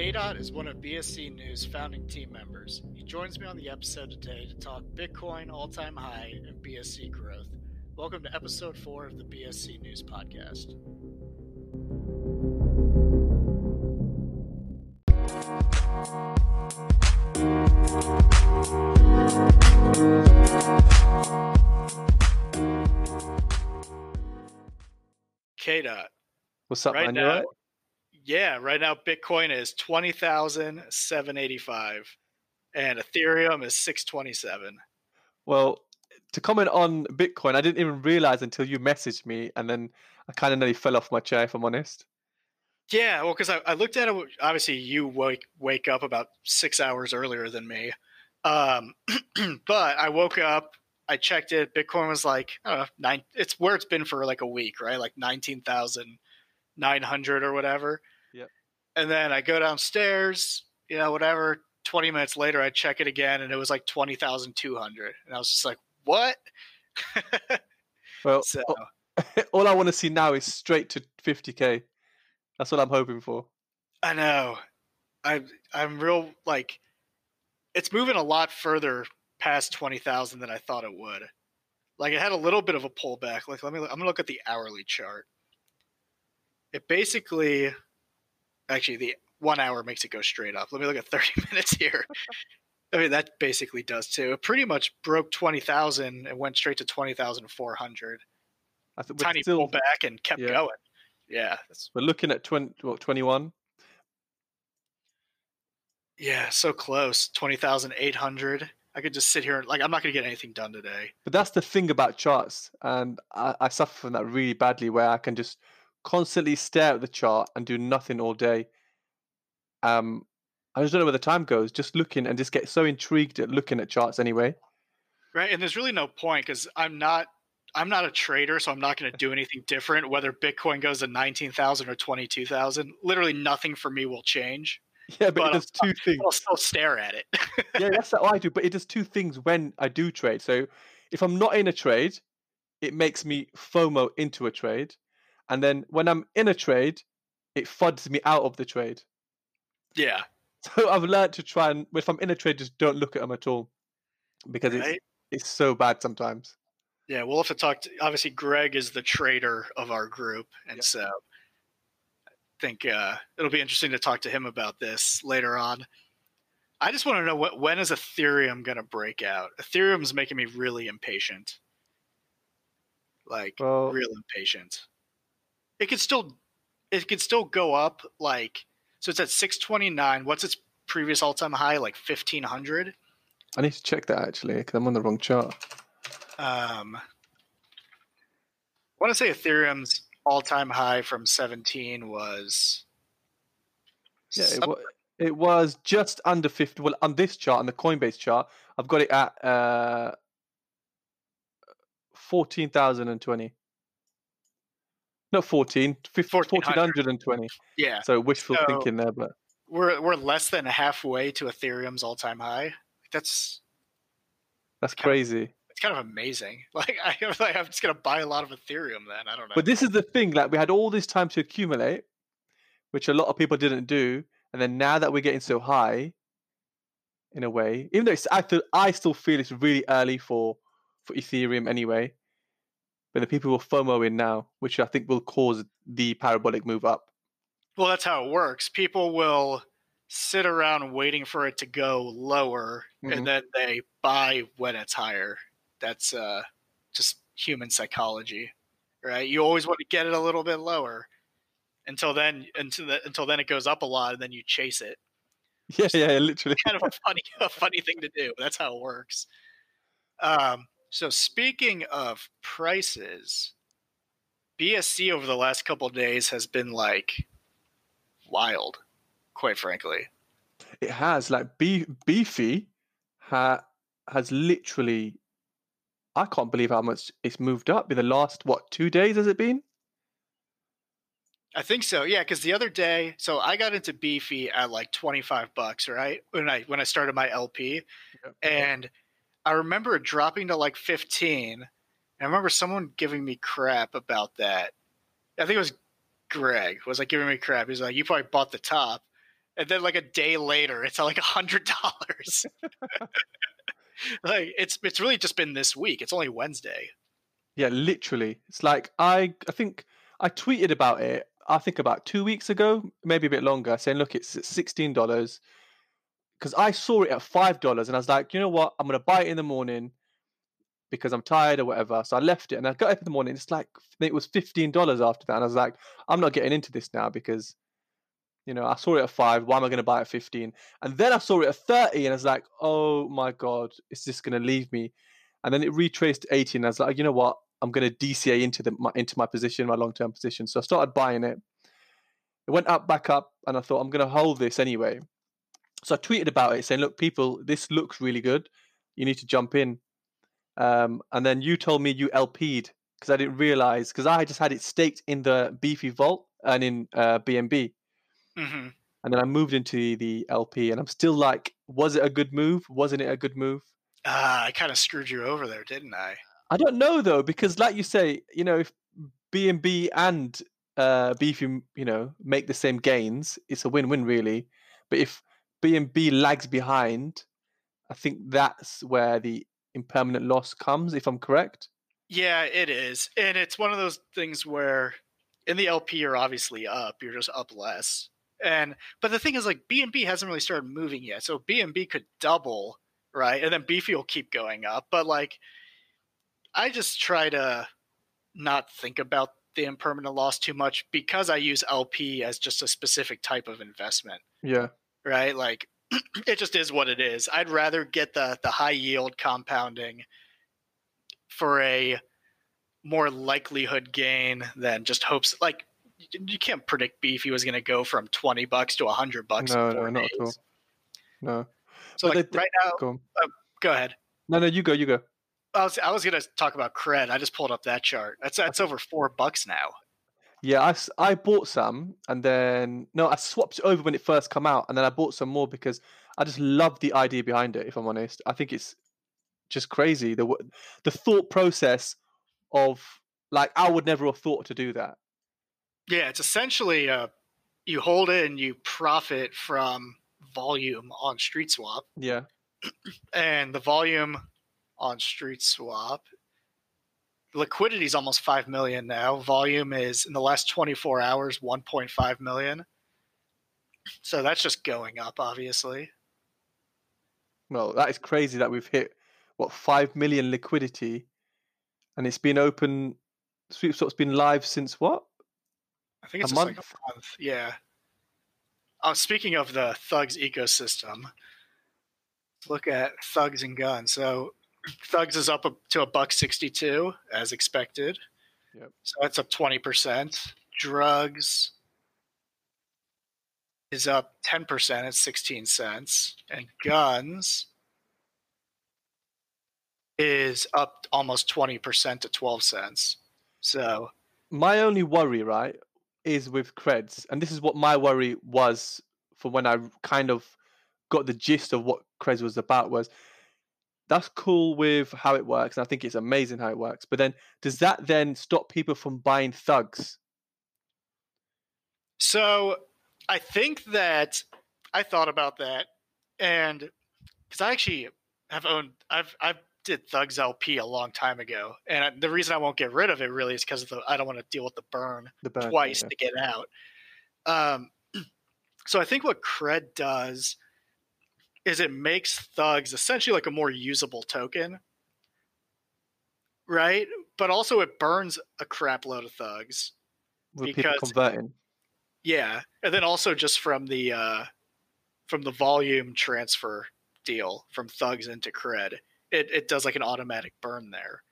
KDOT is one of BSC News' founding team members. He joins me on the episode today to talk Bitcoin all time high and BSC growth. Welcome to episode four of the BSC News Podcast. KDOT. What's up, Right man? You now, alright? yeah, right now Bitcoin is twenty thousand seven eighty five, and Ethereum is six twenty seven. Well, to comment on Bitcoin, I didn't even realize until you messaged me, and then I kind of nearly fell off my chair, if I'm honest. Yeah, well, because I, I looked at it. Obviously, you wake wake up about six hours earlier than me, um, but I woke up. I checked it. Bitcoin was like I don't know nine. It's where it's been for like a week, right? Like nineteen thousand nine hundred or whatever. And then I go downstairs, you know, whatever. Twenty minutes later, I check it again, and it was like twenty thousand two hundred, and I was just like, "What?" Well, so all I want to see now is straight to 50k. That's what I'm hoping for. I know. I I'm real like it's moving a lot further past 20,000 than I thought it would. Like it had a little bit of a pullback. Like let me I'm going to look at the hourly chart. It basically actually the 1 hour makes it go straight up. Let me look at 30 minutes here. I mean that basically does too. It pretty much broke 20,000 and went straight to 20,400. I think we're Tiny still pullback and kept yeah. going. Yeah, we're looking at 20, what, 21. Yeah, so close. 20,800. I could just sit here and, like, I'm not going to get anything done today. But that's the thing about charts, and I, I suffer from that really badly, where I can just constantly stare at the chart and do nothing all day. Um, I just don't know where the time goes. Just looking and just get so intrigued at looking at charts anyway. Right. And there's really no point because I'm not. I'm not a trader, so I'm not going to do anything different. Whether Bitcoin goes to nineteen thousand or twenty-two thousand, literally nothing for me will change. Yeah, but, But it does two things. I'll still stare at it. yeah, that's what I do. But it does two things when I do trade. So if I'm not in a trade, it makes me FOMO into a trade, and then when I'm in a trade, it fuds me out of the trade. yeah. So I've learned to try and if I'm in a trade, just don't look at them at all, because it's Right. it's so bad sometimes. Yeah. We'll have to talk. To, obviously, Greg is the trader of our group, and Yeah. so I think uh, it'll be interesting to talk to him about this later on. I just want to know what, when is Ethereum going to break out? Ethereum's making me really impatient. Like Well, real impatient. It could still it could still go up like so it's at 629. What's its previous all-time high like 1500? I need to check that actually because I'm on the wrong chart. Um I want to say Ethereum's all-time high from 17 was Yeah, it, some- it was just under 50. Well, on this chart, on the Coinbase chart, I've got it at uh, 14,020. Not 14, 15, 1420. yeah. So wishful So- thinking there, but We're we're less than halfway to Ethereum's all-time high. That's that's kind of- crazy. it's kind of amazing. Like I like I'm just going to buy a lot of Ethereum then. I don't know. But this is the thing, like we had all this time to accumulate, which a lot of people didn't do, and then now that we're getting so high, in a way, even though it's, I feel I still feel it's really early for for Ethereum anyway. But the people will FOMO in now, which I think will cause the parabolic move up. Well, that's how it works. People will sit around waiting for it to go lower, Mhm. and then they buy when it's higher. That's uh, just human psychology, right? You always want to get it a little bit lower until then. Until the, until then, it goes up a lot, and then you chase it. Yeah, yeah, literally. Kind of a funny, a funny thing to do. That's how it works. Um, so speaking of prices, BSC over the last couple of days has been like wild, quite frankly. It has like Be- Beefy ha- has literally. I can't believe how much it's moved up in the last what two days has it been? I think so. Yeah, because the other day, so I got into Beefy at like twenty five bucks, right? When I when I started my LP, Yep. and I remember dropping to like fifteen. And I remember someone giving me crap about that. I think it was Greg was like giving me crap. He's like, "You probably bought the top," and then like a day later, it's like a hundred dollars. like it's it's really just been this week. It's only Wednesday. Yeah, literally. It's like I I think I tweeted about it. I think about two weeks ago, maybe a bit longer, saying, "Look, it's sixteen dollars." Because I saw it at five dollars, and I was like, "You know what? I'm gonna buy it in the morning because I'm tired or whatever." So I left it, and I got up in the morning. It's like it was fifteen dollars after that, and I was like, "I'm not getting into this now because." You know, I saw it at five. Why am I to buy it at fifteen? And then I saw it at thirty, and I was like, "Oh my god, is this to leave me?" And then it retraced to eighty, and I was like, "You know what? I'm to DCA into the my, into my position, my long term position." So I started buying it. It went up, back up, and I thought I'm to hold this anyway. So I tweeted about it, saying, "Look, people, this looks really good. You need to jump in." Um, and then you told me you LP'd because I didn't realize because I just had it staked in the Beefy Vault and in uh, BNB. Mm-hmm. And then I moved into the LP, and I'm still like, was it a good move? Wasn't it a good move? Ah, I kind of screwed you over there, didn't I? I don't know though, because like you say, you know, if BNB and uh, Beefy, you know, make the same gains, it's a win-win really. But if BNB lags behind, I think that's where the impermanent loss comes. If I'm correct. Yeah, it is, and it's one of those things where in the LP you're obviously up, you're just up less. And but the thing is, like BNB hasn't really started moving yet, so BNB could double, right? And then Beefy will keep going up. But like, I just try to not think about the impermanent loss too much because I use LP as just a specific type of investment, Yeah. Right? Like, it just is what it is. I'd rather get the the high yield compounding for a more likelihood gain than just hopes. Like, you can't predict Beefy was going to go from twenty bucks to hundred bucks. No, no, not at all. No. So But like they- right now, Go on. Oh, go ahead. No, no, you go, you go. I was I was gonna talk about cred. I just pulled up that chart. That's that's over four bucks now. Yeah, I, I bought some and then no, I swapped it over when it first come out, and then I bought some more because I just love the idea behind it. If I'm honest, I think it's just crazy the the thought process of like I would never have thought to do that. Yeah, it's essentially uh, you hold it and you profit from volume on Street Swap, Yeah, and the volume on Street Swap liquidity is almost five million now. Volume is in the last twenty four hours one point five million. So that's just going up, obviously. well, that is crazy that we've hit what five million liquidity, and it's been open. Street Swap's been live since what? I think A it's like month? a month. Yeah. Oh, speaking of the Thugs ecosystem, look at Thugs and Guns. So Thugs is up to a buck sixty-two as expected. Yep. So that's up twenty percent. Drugs is up ten percent at sixteen cents, and Guns is up almost twenty percent to twelve cents. So my only worry, right, is with creds, and this is what my worry was for when I kind of got the gist of what creds was about. Was that's cool with how it works, and I think it's amazing how it works. But then, does that then stop people from buying thugs? So I think that I thought about that, and because I actually have owned, I've I've did Thugs LP a long time ago, and I, the reason I won't get rid of it really is because I don't want to deal with the burn The burn, twice yeah. to get out. Um, so I think what Cred does is it makes Thugs essentially like a more usable token, right? But also it burns a crap load of Thugs. with people because- converting. Yeah, and then also just from the uh, from the volume transfer deal from Thugs into Cred, it it does like an automatic burn there.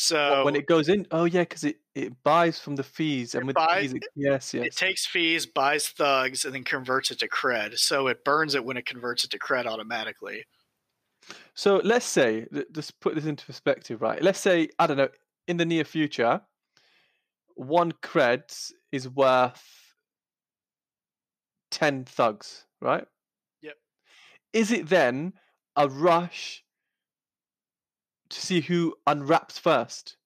So What, when it goes in, oh yeah, because it, it buys from the fees, and with buys- the fees, it, yes, yes. it takes fees, buys Thugs, and then converts it to Cred. So it burns it when it converts it to Cred automatically. So let's say, just put this into perspective, right? Let's say, I don't know, in the near future, one creds is worth 10 thugs, right? Yep. Is it then a rush to see who unwraps first?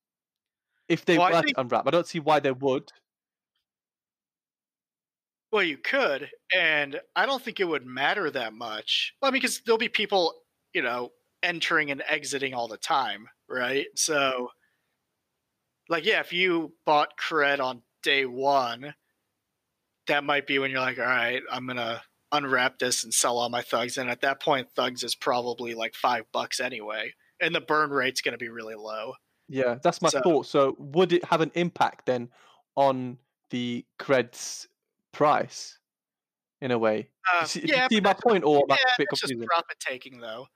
If they Well, were think- to unwrap, I don't see why they would. Well, you could, and I don't think it would matter that much. Well, I mean, because there'll be people, you know, entering and exiting all the time, right? So, like, yeah, if you bought cred on day one, that might be when you're like, all right, I'm gonna unwrap this and sell all my thugs. And at that point, thugs is probably like five bucks anyway, and the burn rate's gonna be really low. Yeah, that's my So- thought. So would it have an impact then on the cred's price in a way? Uh, You see, yeah, see my point, or yeah, a bit that's just profit taking though,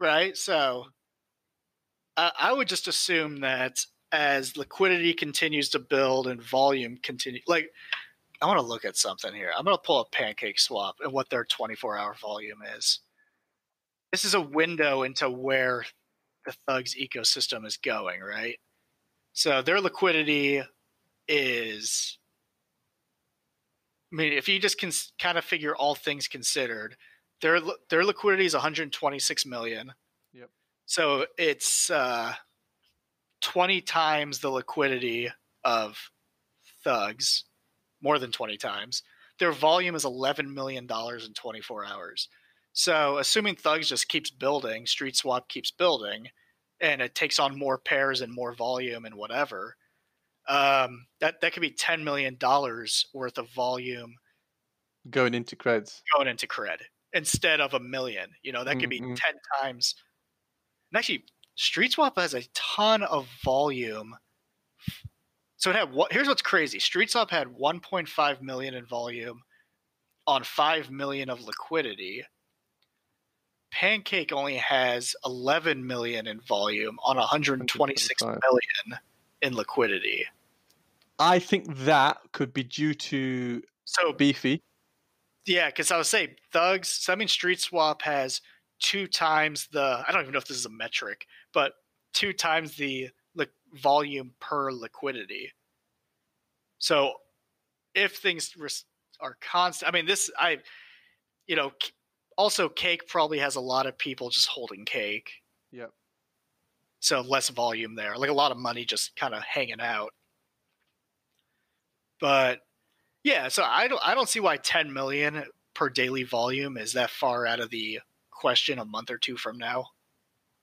right? So, I I would just assume that as liquidity continues to build and volume continue, like I want to look at something here. I'm going to pull up Pancake Swap and what their 24 hour volume is. This is a window into where the Thugs ecosystem is going, right? So their liquidity is. I mean, if you just can kind of figure all things considered, their their liquidity is 126 million. Yep. So it's uh, 20 times the liquidity of Thugs, more than 20 times. Their volume is 11 million dollars in 24 hours. So assuming Thugs just keeps building, Street Swap keeps building, and it takes on more pairs and more volume and whatever, um, that that could be 10 million dollars worth of volume Going into creds. going into cred instead of a million. You know, that could be Mm-mm. 10 times. And actually, Street Swap has a ton of volume. So it had what here's what's crazy. Street Swap had 1.5 million in volume on 5 million of liquidity. Pancake only has 11 million in volume on 126 million in liquidity. I think that could be due to So beefy. Yeah, because I was saying thugs. So I mean, Street Swap has two times the. I don't even know if this is a metric, but two times the like volume per liquidity. So if things are constant, I mean, this I, you know, also cake probably has a lot of people just holding cake. Yep. So less volume there, like a lot of money just kind of hanging out. But yeah, so I don't I don't see why 10 million per daily volume is that far out of the question a month or two from now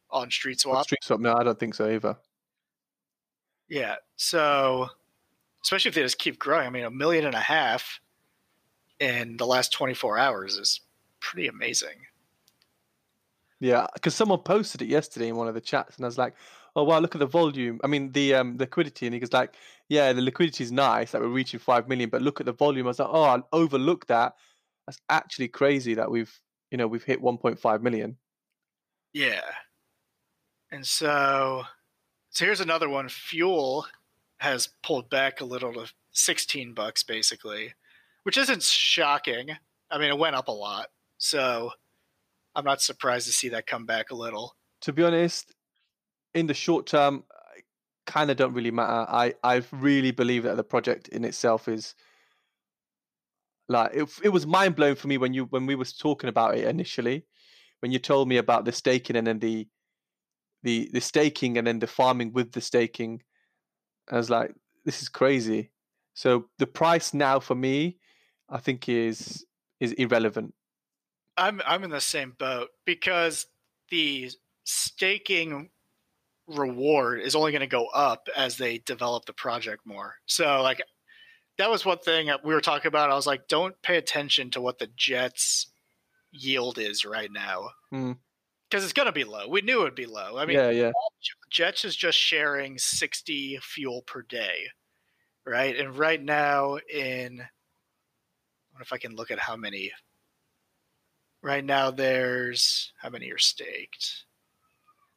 on Street Swap. Street swap? No, I don't think so either. Yeah. So especially if they just keep growing. I mean, a million and a half in the last 24 hours is pretty amazing. Yeah, because someone posted it yesterday in one of the chats, and I was like, "Oh wow, look at the volume. I mean, the um liquidity." And he goes like, "Yeah, the liquidity is nice that we're reaching five million, but look at the volume." I was like, "Oh, I overlooked that. That's actually crazy that we've you know we've hit 1.5 million." Yeah. And so so here's another one. Fuel has pulled back a little to 16 bucks basically, which isn't shocking. I mean, it went up a lot. So I'm not surprised to see that come back a little. To be honest, in the short term, kind of don't really matter. I I really believe that the project in itself is like it, it was mind blowing for me when you when we was talking about it initially, when you told me about the staking and then the the the staking and then the farming with the staking. I was like, this is crazy. So the price now for me, I think is is irrelevant. I'm I'm in the same boat because the staking reward is only going to go up as they develop the project more. So like that was one thing that we were talking about. I was like, don't pay attention to what the Jets yield is right now Mm. because it's going to be low. We knew it would be low. I mean, yeah, yeah. Jets is just sharing 60 fuel per day, right? And right now, in I wonder if I can look at how many. Right now, there's how many are staked?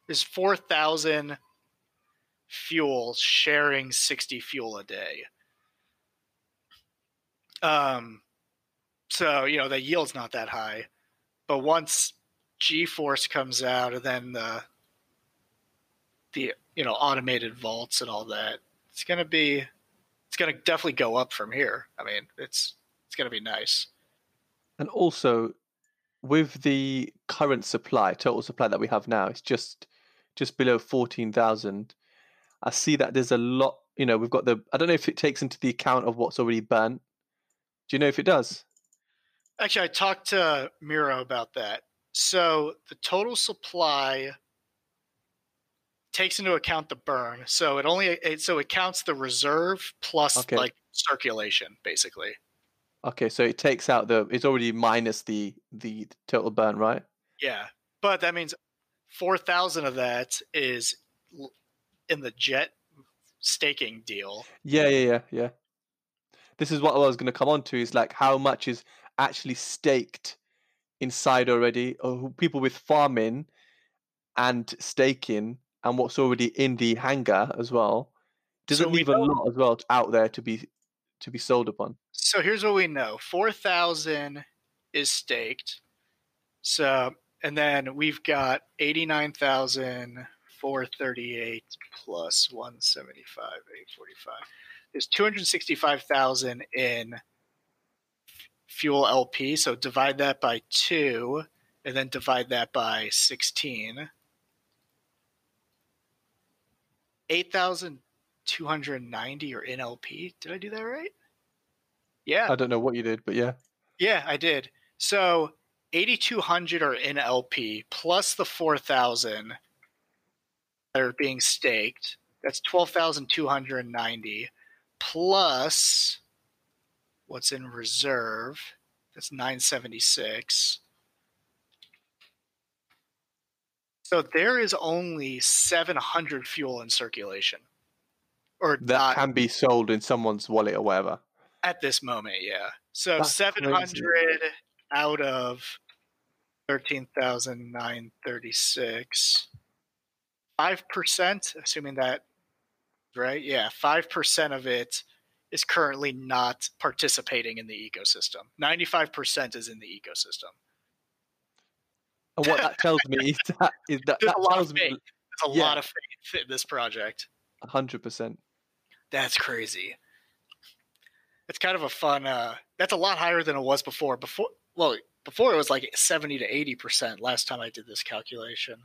There's 4,000 fuel sharing 60 fuel a day. Um, so you know the yield's not that high, but once G-force comes out, and then the the you know automated vaults and all that it's gonna be it's gonna definitely go up from here i mean it's it's gonna be nice And also, with the current supply, total supply that we have now, it's just just below fourteen thousand. I see that there's a lot. You know, we've got the. I don't know if it takes into the account of what's already burnt Do you know if it does? Actually, I talked to Miro about that. So the total supply takes into account the burn. So it only it, so it counts the reserve plus Okay. like circulation, basically. Okay, so it takes out the. It's already minus the the total burn, right? Yeah, but that means four thousand of that is in the jet staking deal. Yeah, yeah, yeah, yeah. This is what I was going to come on to. Is like how much is actually staked inside already, or people with farming and staking, and what's already in the hangar as well. Doesn't we leave a lot as well out there to be to be sold upon. So here's what we know: four thousand is staked. So and then we've got eighty nine thousand four thirty eight plus one seventy five eight forty five. There's two hundred sixty five thousand in fuel LP. So divide that by two, and then divide that by sixteen. Eight thousand two hundred ninety or NLP. Did I do that right? Yeah. I don't know what you did, but yeah. Yeah, I did. So 8,200 are NLP plus the 4,000 that are being staked. That's 12,290 plus what's in reserve. That's 976. So there is only 700 fuel in circulation. Or That not can be sold in someone's wallet or whatever. at this moment, yeah. So seven crazy. out of thirteen thousand nine thirty six. Five percent, assuming that right? Yeah, five percent of it is currently not participating in the ecosystem. Ninety five percent is in the ecosystem. And what that tells me is that is that, that a lot of tells me. There's a Yeah. lot of faith in this project. hundred percent. That's crazy. It's kind of a fun. Uh, that's a lot higher than it was before. Before, well, before it was like seventy to eighty percent. Last time I did this calculation.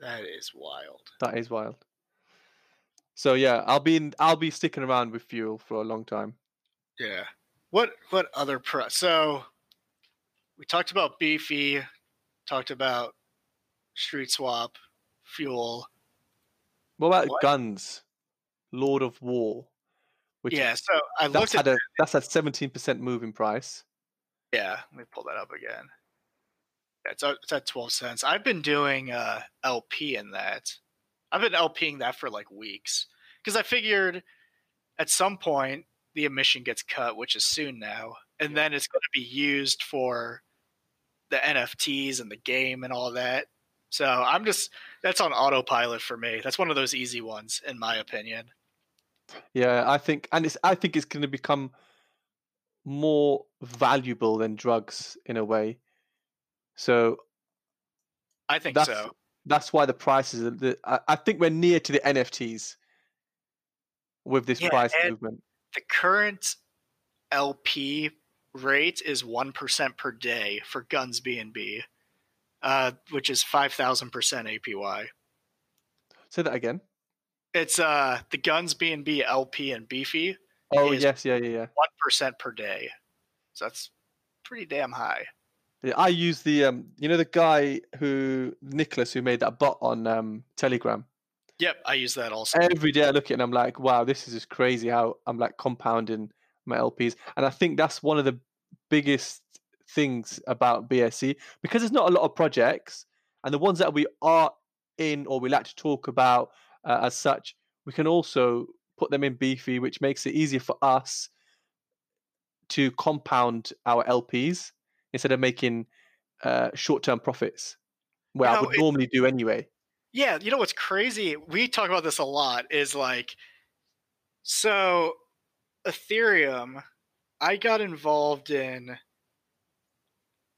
That is wild. That is wild. So yeah, I'll be in, I'll be sticking around with fuel for a long time. Yeah. What what other pro? So we talked about beefy, talked about street swap, fuel. What about What? guns? Lord of War, which yeah. So I that's looked at. a that's had seventeen percent move in price. Yeah. Let me pull that up again. Yeah, it's, at- it's at twelve cents. I've been doing uh, LP in that. I've been LPing that for like weeks because I figured at some point the emission gets cut, which is soon now, and then it's going to be used for the NFTs and the game and all that. So I'm just that's on autopilot for me. That's one of those easy ones, in my opinion. Yeah, I think, and it's I think it's going to become more valuable than drugs in a way. So I think that's so. that's why the prices. The, I, I think we're near to the NFTs with this Yeah, price movement. The current LP rate is one percent per day for Guns B and B, uh, which is five thousand percent APY. Say that again. It's uh the Guns B and B LP and Beefy Oh yes, yeah, yeah, yeah. one percent per day, so that's pretty damn high. Yeah, I use the um, you know, the guy who Nicholas who made that bot on um Telegram. Yep, I use that also. Every day I look at it and I'm like, wow, this is just crazy how I'm like compounding my LPs, and I think that's one of the biggest things about BSC because there's not a lot of projects, and the ones that we are in or we like to talk about uh, as such, we can also put them in Beefy, which makes it easier for us to compound our LPs instead of making uh, short-term profits, where I would it- normally do anyway. Yeah, you know what's crazy? We talk about this a lot. Is like, so Ethereum. I got involved in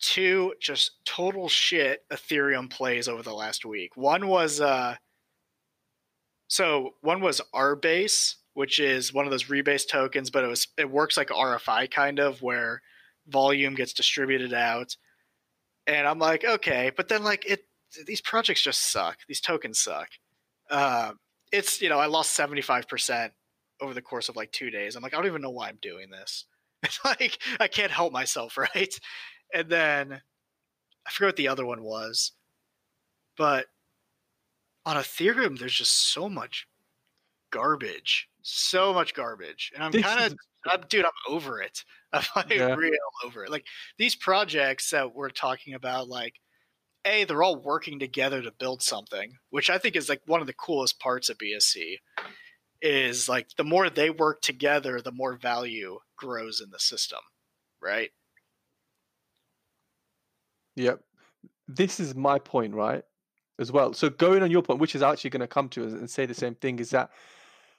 two just total shit Ethereum plays over the last week. One was uh, so one was RBase, which is one of those rebase tokens, but it was it works like RFI kind of where volume gets distributed out. And I'm like, okay, but then like it these projects just suck. These tokens suck. Um, it's you know I lost seventy five percent over the course of like two days. I'm like, I don't even know why I'm doing this. It's like I can't help myself, right? And then I forget what the other one was, but on Ethereum, there's just so much garbage, so much garbage, and I'm kind of, dude, I'm over it. I'm like Yeah. real over it. Like these projects that we're talking about, like a they're all working together to build something, which I think is like one of the coolest parts of BSC. Is like the more they work together, the more value grows in the system, right? Yep. This is my point, right? As well. So going on your point, which is actually going to come to us and say the same thing, is that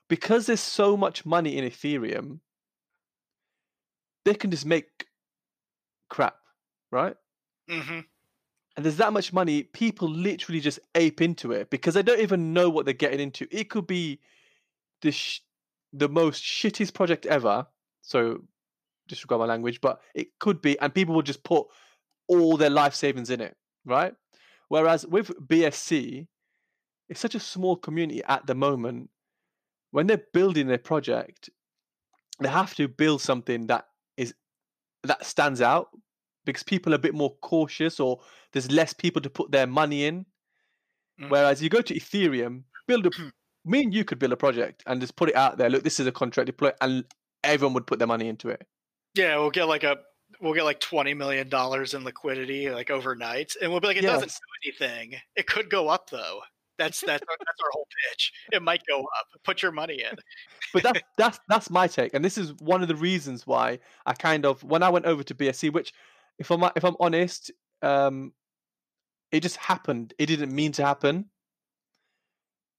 because there's so much money in Ethereum, they can just make crap, right? Mm-hmm. And there's that much money, people literally just ape into it because they don't even know what they're getting into. It could be the sh- the most shittiest project ever. So disregard my language, but it could be, and people will just put all their life savings in it, right? Whereas with BSC, it's such a small community at the moment. When they're building their project, they have to build something that is that stands out because people are a bit more cautious or there's less people to put their money in. Mhm. Whereas you go to Ethereum, build a me and you could build a project and just put it out there. Look, this is a contract deploy, and everyone would put their money into it. Yeah, we'll get like a we'll get like twenty million dollars in liquidity like overnight, and we'll be like, it doesn't do anything. It could go up though. That's that's our, that's our whole pitch. It might go up. Put your money in. But that's that's that's my take, and this is one of the reasons why I kind of when I went over to BSC, which if I'm if I'm honest, um, it just happened. It didn't mean to happen.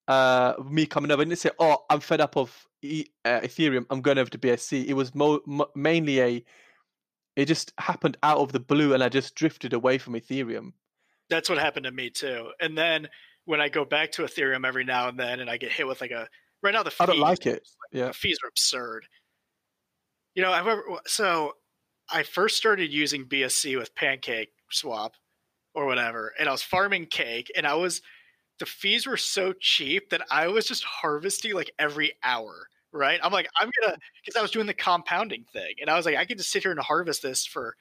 Uh, me coming over, and they say, "Oh, I'm fed up of e- uh, Ethereum. I'm going over to BSC." It was mo- mo- mainly a. It just happened out of the blue, and I just drifted away from Ethereum. That's what happened to me too. And then when I go back to Ethereum every now and then, and I get hit with like a right now the fees, I don't like it. Yeah. the fees are absurd. You know, I've ever, so I first started using BSC with Pancake Swap or whatever, and I was farming cake, and I was the fees were so cheap that I was just harvesting like every hour. Right? I'm like, I'm gonna because I was doing the compounding thing, and I was like, I could just sit here and harvest this for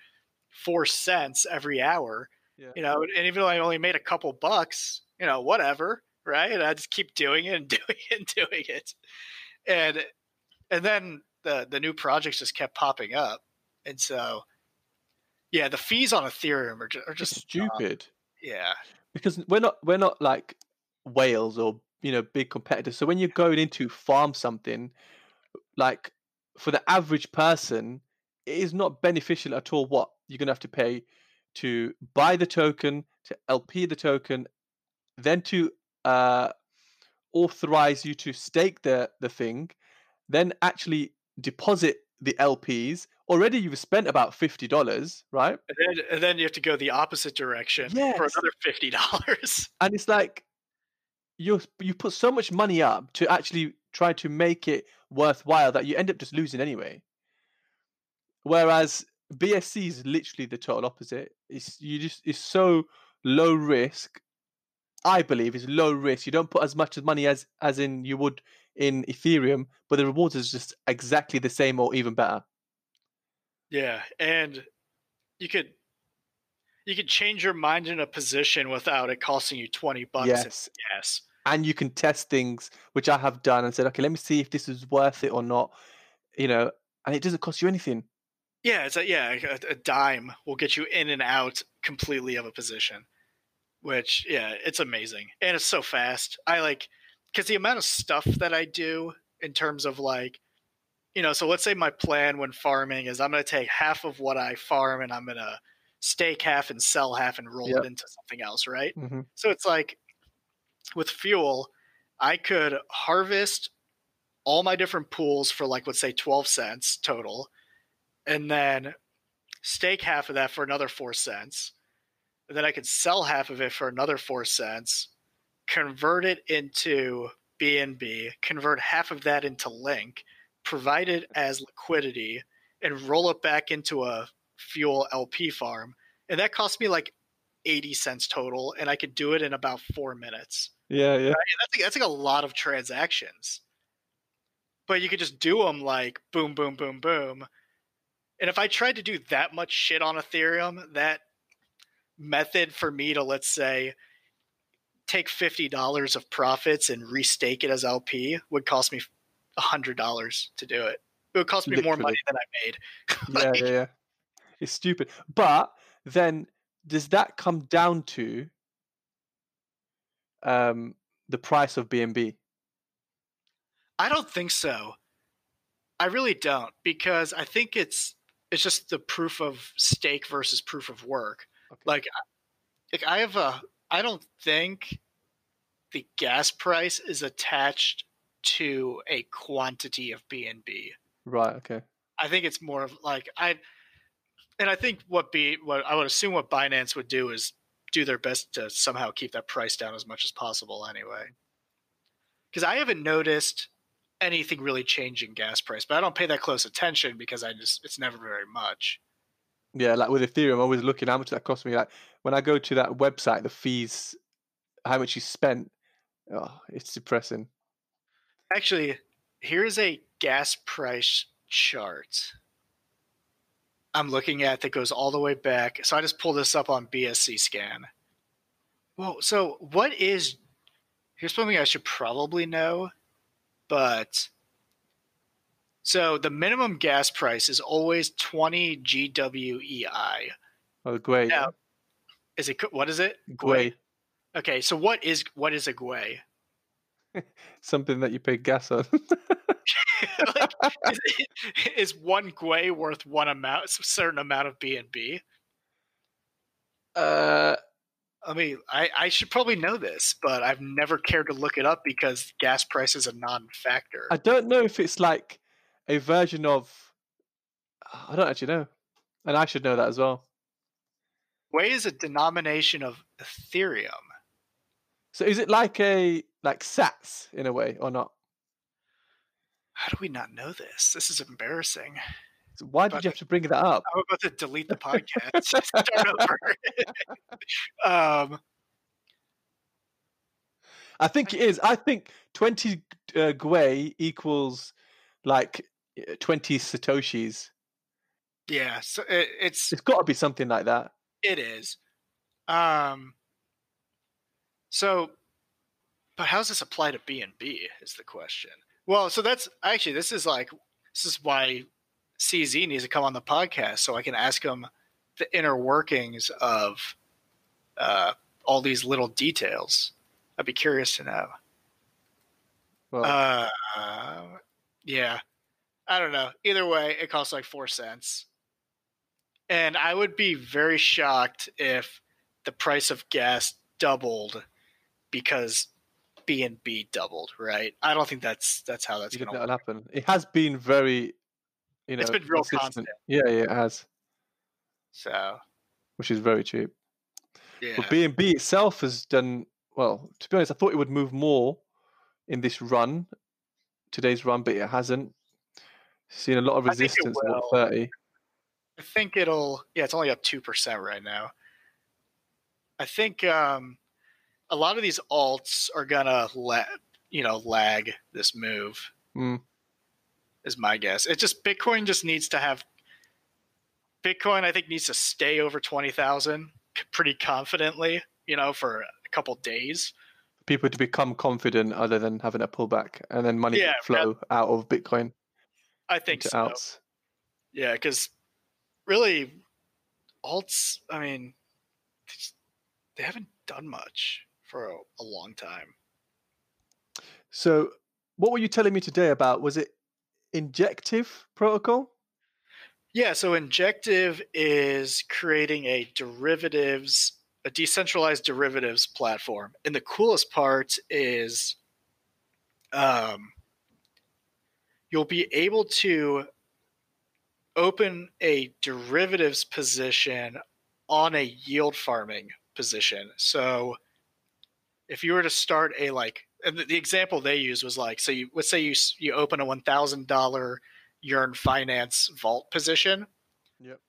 four cents every hour. Yeah. You know, and even though I only made a couple bucks, you know, whatever, right? And I just keep doing it and doing it and doing it, and and then the the new projects just kept popping up, and so yeah, the fees on Ethereum are just, are Just just stupid. Yeah, because we're not we're not like whales or you know big competitors. So when you're going into farm something, like for the average person, it is not beneficial at all. What you're gonna have to pay to buy the token, to LP the token, then to uh, authorize you to stake the the thing, then actually deposit the LPs. Already you've spent about fifty dollars, right? and then, and then you have to go the opposite direction for another fifty dollars. and it's like you you put so much money up to actually try to make it worthwhile that you end up just losing anyway. Whereas BSC is literally the total opposite. It's you just it's so low risk. I believe is low risk. You don't put as much money as as in you would in Ethereum, but the rewards is just exactly the same or even better. Yeah, and you could you can change your mind in a position without it costing you twenty bucks. in Yes, and you can test things, which I have done, and said, okay, let me see if this is worth it or not. You know, and it doesn't cost you anything. Yeah, it's a, yeah, a, a dime will get you in and out completely of a position, which yeah, it's amazing and it's so fast. I like because the amount of stuff that I do in terms of like, you know, so let's say my plan when farming is I'm going to take half of what I farm and I'm going to stake half and sell half and roll Yep. it into something else, right? hmm So it's like with fuel, I could harvest all my different pools for like let's say 12 cents total and then stake half of that for another 4 cents. And then I could sell half of it for another 4 cents, convert it into BNB, convert half of that into Link, provide it as liquidity and roll it back into a fuel LP farm. And that cost me like 80 cents total and I could do it in about 4 minutes. Yeah, yeah. That's like, that's like a lot of transactions. but you could just do them like boom, boom, boom, boom. And if I tried to do that much shit on Ethereum, that method for me to let's say take fifty dollars of profits and restake it as LP would cost me hundred dollars to do it. It would cost me more money than I made. yeah, yeah, yeah. It's stupid. But then does that come down to um the price of BNB? I don't think so. I really don't because I think it's it's just the proof of stake versus proof of work. Okay. Like, like I have a I don't think the gas price is attached to a quantity of BNB. Right, okay. I think it's more of like I and I think what be what I would assume what Binance would do is do their best to somehow keep that price down as much as possible anyway. Cuz I haven't noticed anything really changing gas price, but I don't pay that close attention because I just it's never very much. Yeah, like with Ethereum, I'm always looking how much that cost me. Like when I go to that website, the fees, how much you spent, oh, it's depressing. Actually, here's a gas price chart I'm looking at that goes all the way back. So I just pulled this up on BSC scan. Well, so what is here's something I should probably know, but so the minimum gas price is always 20 GWEI. Oh, great. Yeah. Is it what is it? Gwei. Okay, so what is what is a gwei? Something that you pay gas on. like, is, is one gwei worth one amount, a certain amount of BNB? uh, I mean, I, I should probably know this, but I've never cared to look it up because gas price is a non-factor. I don't know if it's like a version of. I don't actually know, and I should know that as well. Gwei is a denomination of Ethereum. So is it like a like Sats in a way or not? How do we not know this? This is embarrassing. So why did you have to bring that up? I'm about to delete the podcast. Start over. um, I think it is. I think twenty uh, Gwei equals like uh, twenty satoshis. yeah, so it, it's It's got to be something like that. It is. Um. So, but how does this apply to B and B? Is the question. Well, so that's actually this is like this is why CZ needs to come on the podcast so I can ask him the inner workings of uh, all these little details. I'd be curious to know. Well, Uh, yeah, I don't know. Either way, it costs like four cents, and I would be very shocked if the price of gas doubled because B and B doubled. Right? I don't think that's that's how that's going to happen? It has been very, you know, It's been real consistent. constant. Yeah, yeah, it has, So which is very cheap. yeah, But B and B itself has done well. To be honest, I thought it would move more in this run, today's run, but it hasn't. Seen a lot of I think it resistance at thirty. I think it'll. Yeah, it's only up two percent right now. I think um, a lot of these alts are gonna let you know lag this move. Mm. Is my guess. It just Bitcoin just needs to have. Bitcoin, I think, needs to stay over twenty thousand pretty confidently. You know, for a couple days. People to become confident, other than having a pullback, and then money Yeah, flow out of Bitcoin I think so. outs. Yeah, because really, alts. I mean, they haven't done much for a, a long time. So, what were you telling me today about? Was it injective protocol? Yeah, so Injective is creating a derivatives, a decentralized derivatives platform. And the coolest part is um, you'll be able to open a derivatives position on a yield farming position. So if you were to start a like, and the, the example they used was like, so you let's say you you open a one thousand dollar Yearn Finance vault position. Yep.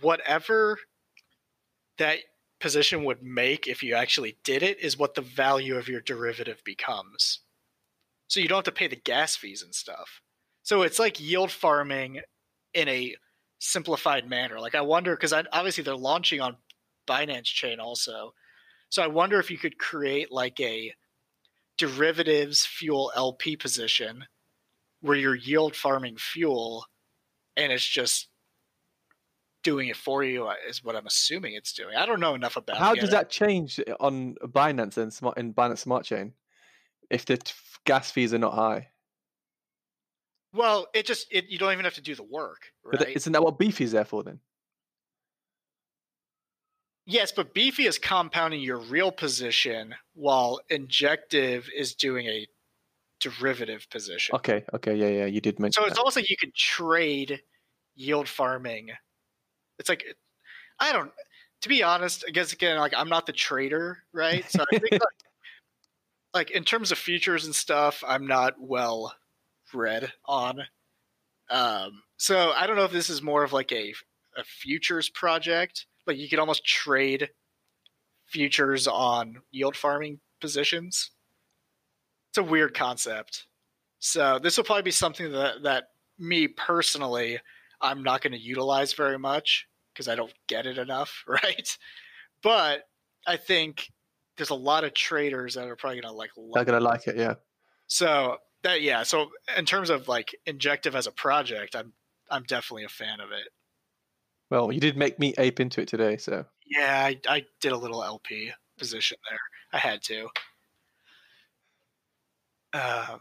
Whatever that position would make if you actually did it is what the value of your derivative becomes. So you don't have to pay the gas fees and stuff. So it's like yield farming in a simplified manner. Like I wonder because obviously they're launching on Binance Chain also. So I wonder if you could create like a derivatives fuel LP position where you're yield farming fuel and it's just doing it for you uh, is what I'm assuming it's doing. I don't know enough about How does that change on Binance and smart in Binance Smart Chain if the t- gas fees are not high? Well, it just it, you don't even have to do the work, right? But isn't that what Beefy is there for then? Yes, but Beefy is compounding your real position while Injective is doing a derivative position. Okay, okay, yeah, yeah, you did mention. So it's that. almost like you can trade yield farming. It's like I don't. To be honest, I guess again, like I'm not the trader, right? So I think like, like in terms of futures and stuff, I'm not well read on. Um, so I don't know if this is more of like a a futures project. Like you could almost trade futures on yield farming positions. It's a weird concept. So this will probably be something that that me personally I'm not going to utilize very much because I don't get it enough, right? But I think there's a lot of traders that are probably going to like. They're gonna like it, yeah. So that yeah. So in terms of like injective as a project, I'm I'm definitely a fan of it. Well, you did make me ape into it today, so Yeah, I, I did a little LP position there. I had to. Um,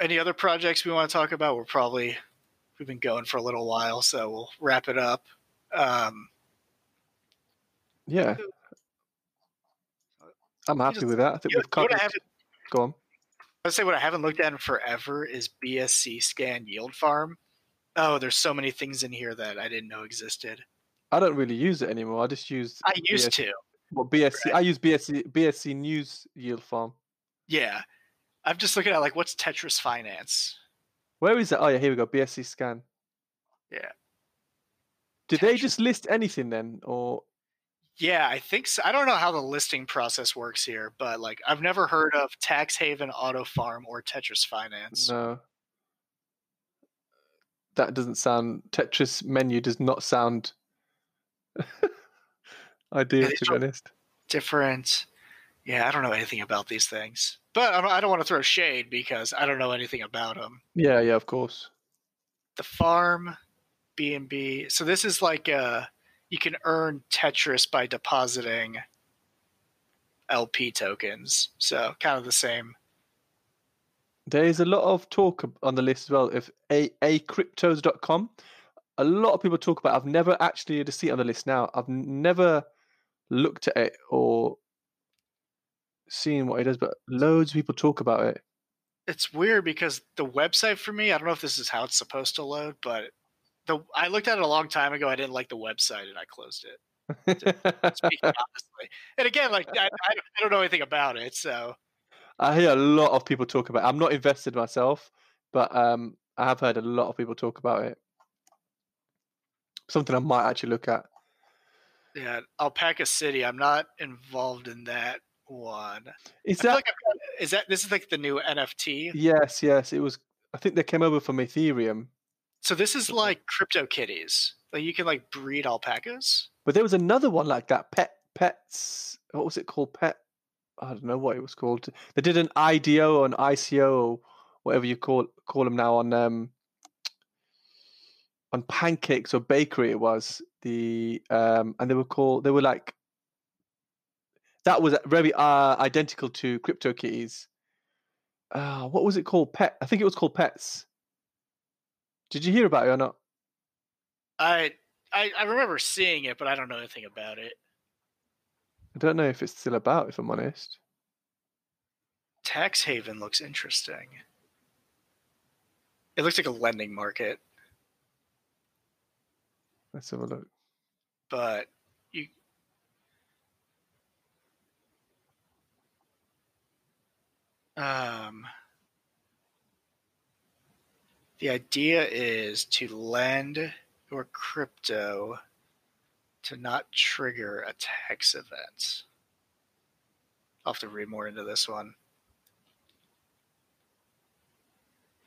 any other projects we want to talk about? We're probably we've been going for a little while, so we'll wrap it up. Um, yeah. I'm happy just- with that. I think you we've you know what covered. Go on. I'd say what I haven't looked at in forever is BSC scan yield farm. Oh, there's so many things in here that I didn't know existed. I don't really use it anymore. I just use I used BSC to. Well, BSC. I use BSC BSC News Yield Farm. Yeah. I'm just looking at like what's Tetris Finance? Where is it? Oh yeah, here we go. BSC Scan. Yeah. Did they just list anything then, or Yeah, I think so. I don't know how the listing process works here, but like I've never heard of Tax Haven Auto Farm or Tetris Finance. no? That doesn't sound. Tetris menu does not sound ideal, to be honest. Different. Yeah, I don't know anything about these things, but I don't, I don't want to throw shade because I don't know anything about them. Yeah, yeah, of course. The farm, B and B. So this is like uh you can earn Tetris by depositing LP tokens. So kind of the same. There is a lot of talk on the list as well. If a acryptos.com, a lot of people talk about. I've never actually to see it on the list now. I've never looked at it or seen what it does, but loads of people talk about it. it's weird because the website for me, I don't know if this is how it's supposed to load, but the I looked at it a long time ago. I didn't like the website and I closed it. Speaking honestly, and again, like I, I, I don't know anything about it, so I hear a lot of people talk about. It. I'm not invested myself, but um, I have heard a lot of people talk about it. Something I might actually look at. yeah, Alpaca City. I'm not involved in that one. Is that like got, is that this is like the new NFT? yes, yes? It was. I think they came over from Ethereum, So this is like Crypto Kitties. Like you can like breed alpacas. but there was another one like that. Pet pets. What was it called? Pet. I don't know what it was called. They did an IDO or an ICO or whatever you call call them now on um on pancakes or bakery. It was the um and they were called. They were like that was very uh, identical to CryptoKitties. Uh, what was it called? Pet. I think it was called Pets. Did you hear about it or not? I I, I remember seeing it, but I don't know anything about it. I don't know if it's still about. If I'm honest. Tax Haven looks interesting. It looks like a lending market, Let's have a look. but you um the idea is to lend your crypto to not trigger a tax event. I'll have to read more into this one.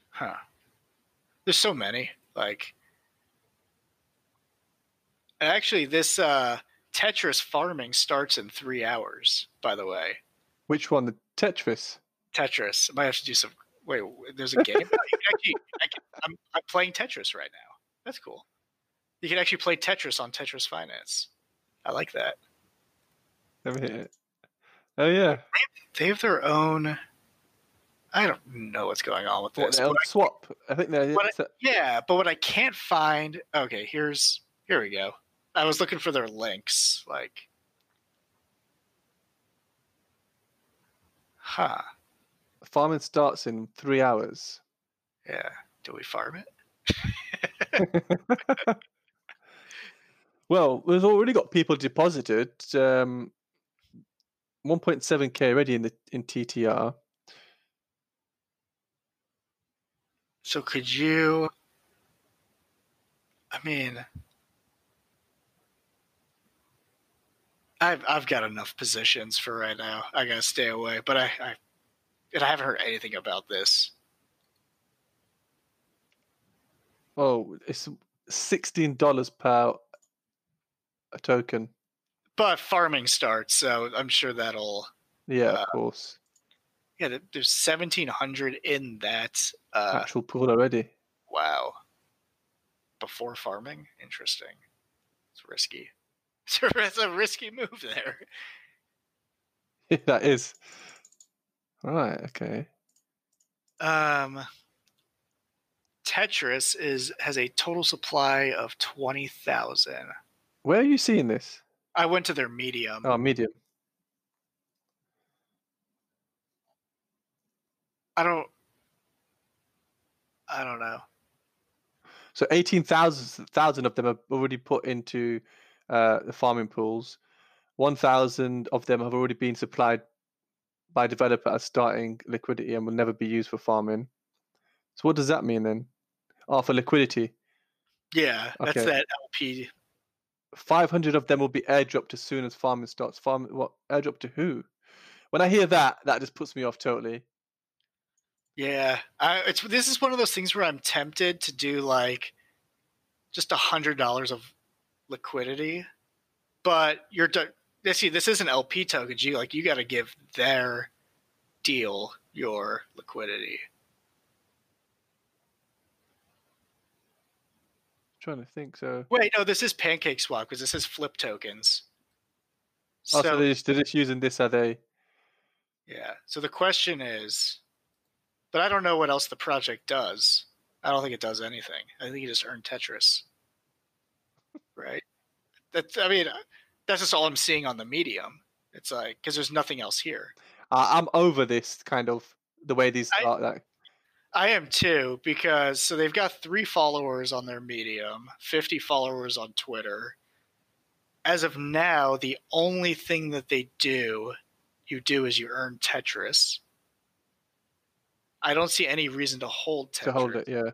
Huh. There's so many. Like, actually, this uh, Tetris farming starts in three hours. By the way, Which one? The Tetris. Tetris. I might have to do some. Wait, there's a game. No, you can actually, I I'm playing Tetris right now. That's cool. You can actually play Tetris on Tetris Finance. I like that. Let me hit. Oh yeah. They have their own. I don't know what's going on with this. What I- swap. I think they're. I- yeah, but what I can't find. Okay, here's here we go. I was looking for their links. Like, huh? farming starts in three hours. Yeah. Do we farm it? well, we've already got people deposited. Um, 1.7k already in the in TTR. So could you? I mean, I've I've got enough positions for right now. I gotta stay away, but I, I and I haven't heard anything about this. Oh, it's sixteen dollars per a token. But farming starts, so I'm sure that'll. Yeah, Uh, of course. Yeah, there's 1,700 in that. Uh, Actual pool already. wow. Before farming, interesting. It's risky. It's a risky move there. that is. Right. Okay. Um, Tetris is has a total supply of twenty thousand. Where are you seeing this? I went to their medium. Oh, medium. I don't. I don't know. So 18,000 thousand of them are already put into uh, the farming pools. 1,000 of them have already been supplied by developer as starting liquidity and will never be used for farming. So what does that mean then? Oh, for liquidity. Yeah, that's Okay. that LP. 500 of them will be airdropped as soon as farming starts. Farming, what? Airdrop to who? When I hear that, that just puts me off totally. Yeah, I, it's this is one of those things where I'm tempted to do like just a hundred dollars of liquidity, but you're see this is an LP token. You like you got to give their deal your liquidity. Trying to think. So, Wait, no, this is Pancake Swap because this is flip tokens. oh, So, so they're, just, they're just using this, are they? yeah, so the question is, but I don't know what else the project does. I don't think it does anything. I think you just earn Tetris, right? That's I mean, that's just all I'm seeing on the medium. It's like because there's nothing else here. Uh, I'm over this kind of the way these I- are. Like, I am too because so they've got three followers on their medium, 50 followers on Twitter. As of now, the only thing that they do, you do is you earn Tetris. I don't see any reason to hold Tetris. to hold it. Yeah,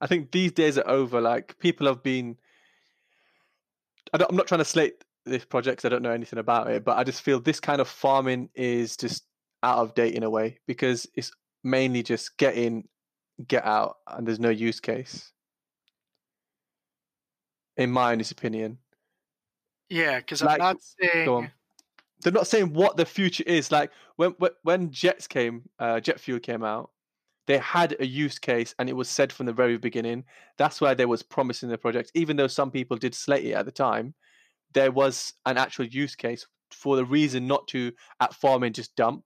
I think these days are over. Like people have been. I don't, I'm not trying to slate this project I don't know anything about it, but I just feel this kind of farming is just out of date in a way because it's mainly just get in, get out, and there's no use case. In my honest opinion, Yeah, because I'm not saying. they're not saying what the future is. Like when when, when Jets came, uh, Jet Fuel came out, they had a use case, and it was said from the very beginning. That's why there was promise in the project, even though some people did slate it at the time. There was an actual use case for the reason not to at farming just dump.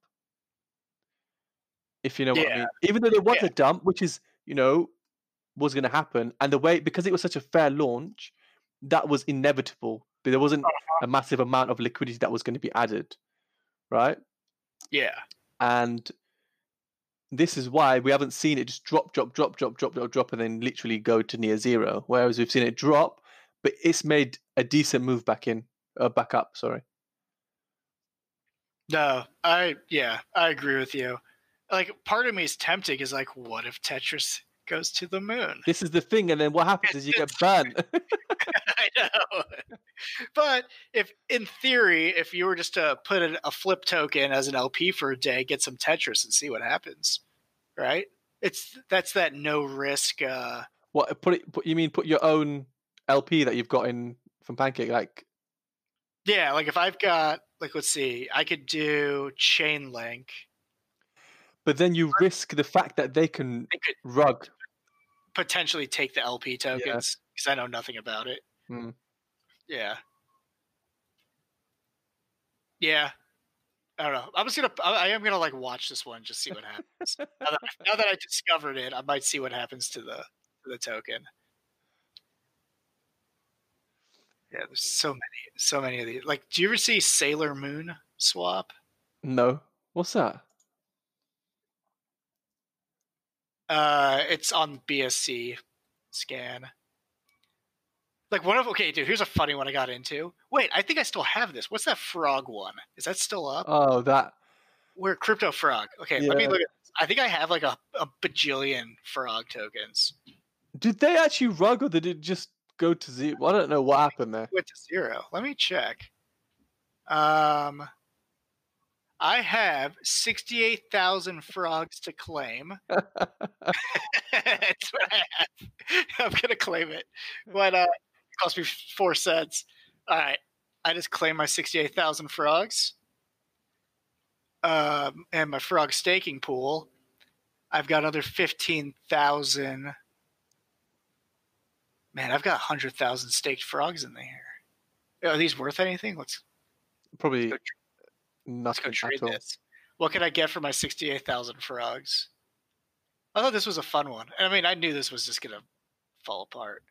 If you know what I mean. Even though there was Yeah. a dump, which is you know was going to happen, and the way because it was such a fair launch, that was inevitable. But there wasn't a massive amount of liquidity that was going to be added, right? Yeah, And this is why we haven't seen it just drop, drop, drop, drop, drop, drop, drop, and then literally go to near zero. Whereas we've seen it drop, but it's made a decent move back in, uh, back up. Sorry. no, I yeah, I agree with you. Like, part of me is tempted is like, what if Tetris goes to the moon? This is the thing, and then what happens is you get burned. I know. But if, in theory, if you were just to put a, a flip token as an LP for a day, get some Tetris and see what happens, right? It's that's that no risk. Uh, What put it? Put, you mean put your own LP that you've got in from Pancake? Like yeah, like if I've got like let's see, I could do Chainlink. But then you risk the fact that they can could rug. potentially take the LP tokens because I know nothing about it. Hmm. Yeah. Yeah. I don't know. I'm just gonna. I I am gonna like watch this one, just see what happens. now, that, now that I discovered it, I might see what happens to the to the token. Yeah, there's so many, so many of these. Like, do you ever see Sailor Moon swap? No, what's that? Uh, it's on BSC scan. Like one of okay, dude. Here's a funny one I got into. Wait, I think I still have this. What's that frog one? Is that still up? Oh, that. We're crypto frog? Okay, let me look at. This. I think I have like a, a bajillion frog tokens. Did they actually rug or did it just go to zero? I don't know what happened there. Went to zero. Let me check. Um, I have sixty-eight thousand frogs to claim. That's what I have. I'm gonna claim it, but uh, it cost me four cents. All right, I just claim my sixty-eight thousand frogs, um, and my frog staking pool. I've got another fifteen thousand. Man, I've got hundred thousand staked frogs in there. Are these worth anything? Let's Probably nothing trade at all. this. What can I get for my sixty-eight thousand frogs? I thought this was a fun one. I mean, I knew this was just gonna fall apart.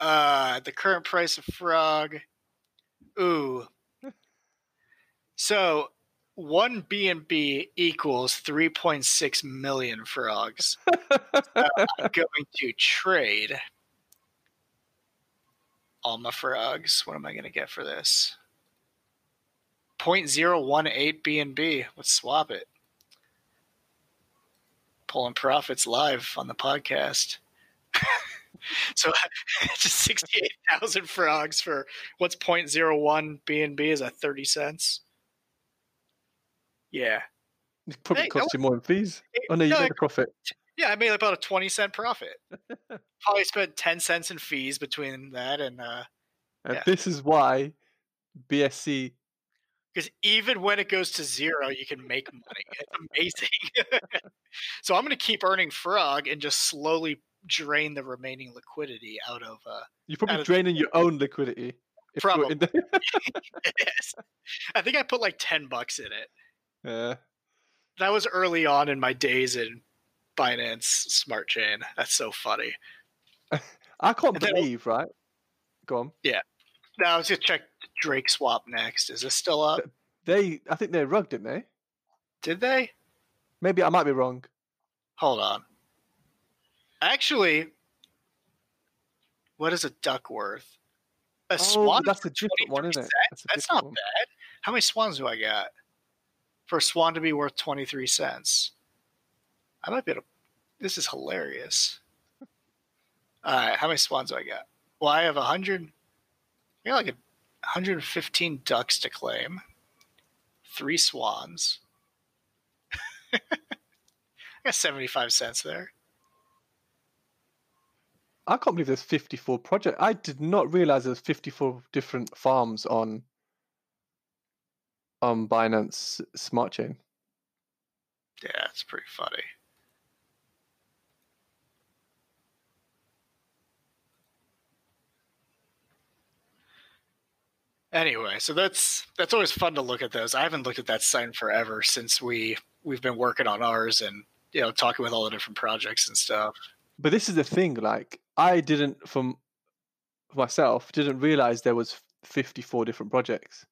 Uh, the current price of frog. Ooh. So one B and B equals three point six million frogs. I'm going to trade all my frogs. What am I going to get for this? 0.018 BNB. Let's swap it. Pulling profits live on the podcast. so just 68,000 frogs for what's 0.01 BNB is that 30 cents. Yeah. It probably Hey, cost you more in fees. Oh no, you no, made a profit. Yeah, I made about a 20 cent profit. Probably spent 10 cents in fees between that and uh And yeah. this is why BSC. Because even when it goes to zero, you can make money. It's amazing. so I'm going to keep earning frog and just slowly drain the remaining liquidity out of. Uh, You're probably draining your own liquidity. if the- yes. I think I put like ten bucks in it. yeah. That was early on in my days in Binance Smart Chain. That's so funny. I can't And then- believe, right? Go on. Now was gonna check Drake swap next. Is this still up? They, I think they rugged, didn't they? Did they? Maybe I might be wrong. Hold on. Actually, what is a duck worth? A Oh, swan. that's a different one, isn't it? That's, That's not one. bad. How many swans do I got? For a swan to be worth 23 cents. I might be able to. This is hilarious. All right, how many swans do I got? Well, I have 100. I got like a 115 ducks to claim. Three swans. I got 75 cents there. I can't believe there's 54 projects. I did not realize there's 54 different farms on on Binance Smart Chain. Yeah, it's pretty funny. Anyway, so that's that's always fun to look at those. I haven't looked at that site in forever since we we've been working on ours and you know talking with all the different projects and stuff. But this is the thing, like I didn't from myself didn't realize there was 54 different projects.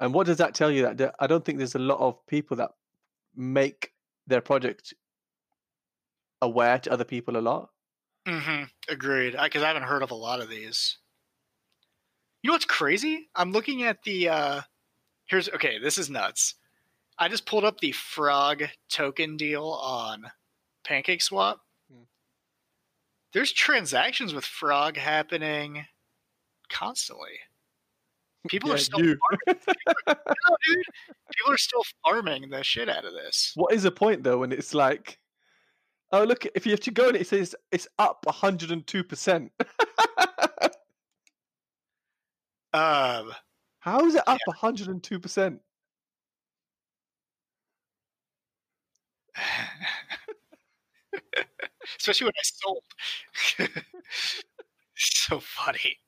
And what does that tell you that I don't think there's a lot of people that make their project aware to other people a lot. Mm-hmm. Agreed. Because I, haven't heard of a lot of these. You know what's crazy? I'm looking at the. uh Here's okay. This is nuts. I just pulled up the Frog token deal on PancakeSwap. Hmm. There's transactions with Frog happening constantly. People are still you. farming. No, dude. People are still farming the shit out of this. what is the point though when it's like Oh, look! If you have to go and it says it's up 102. percent Um, How is it up 102 percent? especially when I sold. so funny.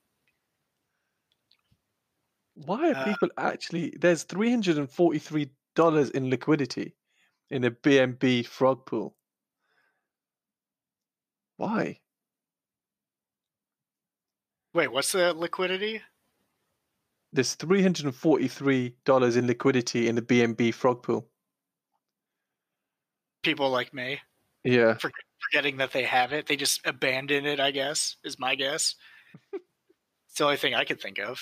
Why are Uh, people actually? There's 343 dollars in liquidity in a BNB frog pool. Why? Wait, what's the liquidity? There's 343 dollars in liquidity in the BNB frog pool. People like me Yeah. forgetting that they have it, they just abandon it. I guess is my guess. it's the only thing I could think of.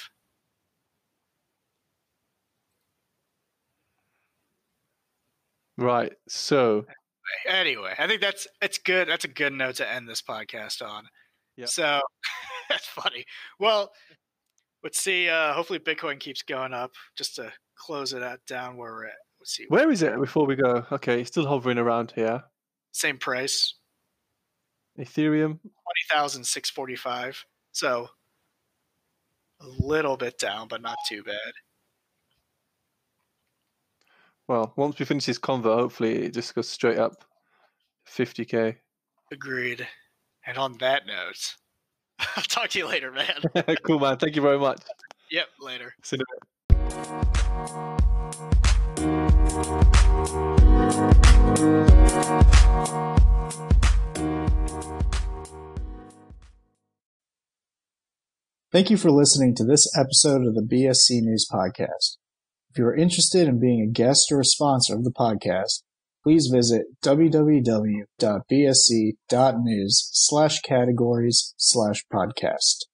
Right. So Anyway, I think that's it's good. That's a good note to end this podcast on. Yeah. So that's funny. Well, let's see. Uh, hopefully, Bitcoin keeps going up. Just to close it out down where we're at. Let's see. where is it before we go? Okay, it's still hovering around here. Same price, Ethereum. twenty thousand six forty five. So a little bit down, but not too bad. Well, once we finish this convo, hopefully it just goes straight up 50k. Agreed. And on that note, I'll talk to you later, man. cool, man. Thank you very much. yep, later. See you in. Thank you for listening to this episode of the BSC News Podcast. If you are interested in being a guest or a sponsor of the podcast, please visit www.bsc.news slash categories slash podcast.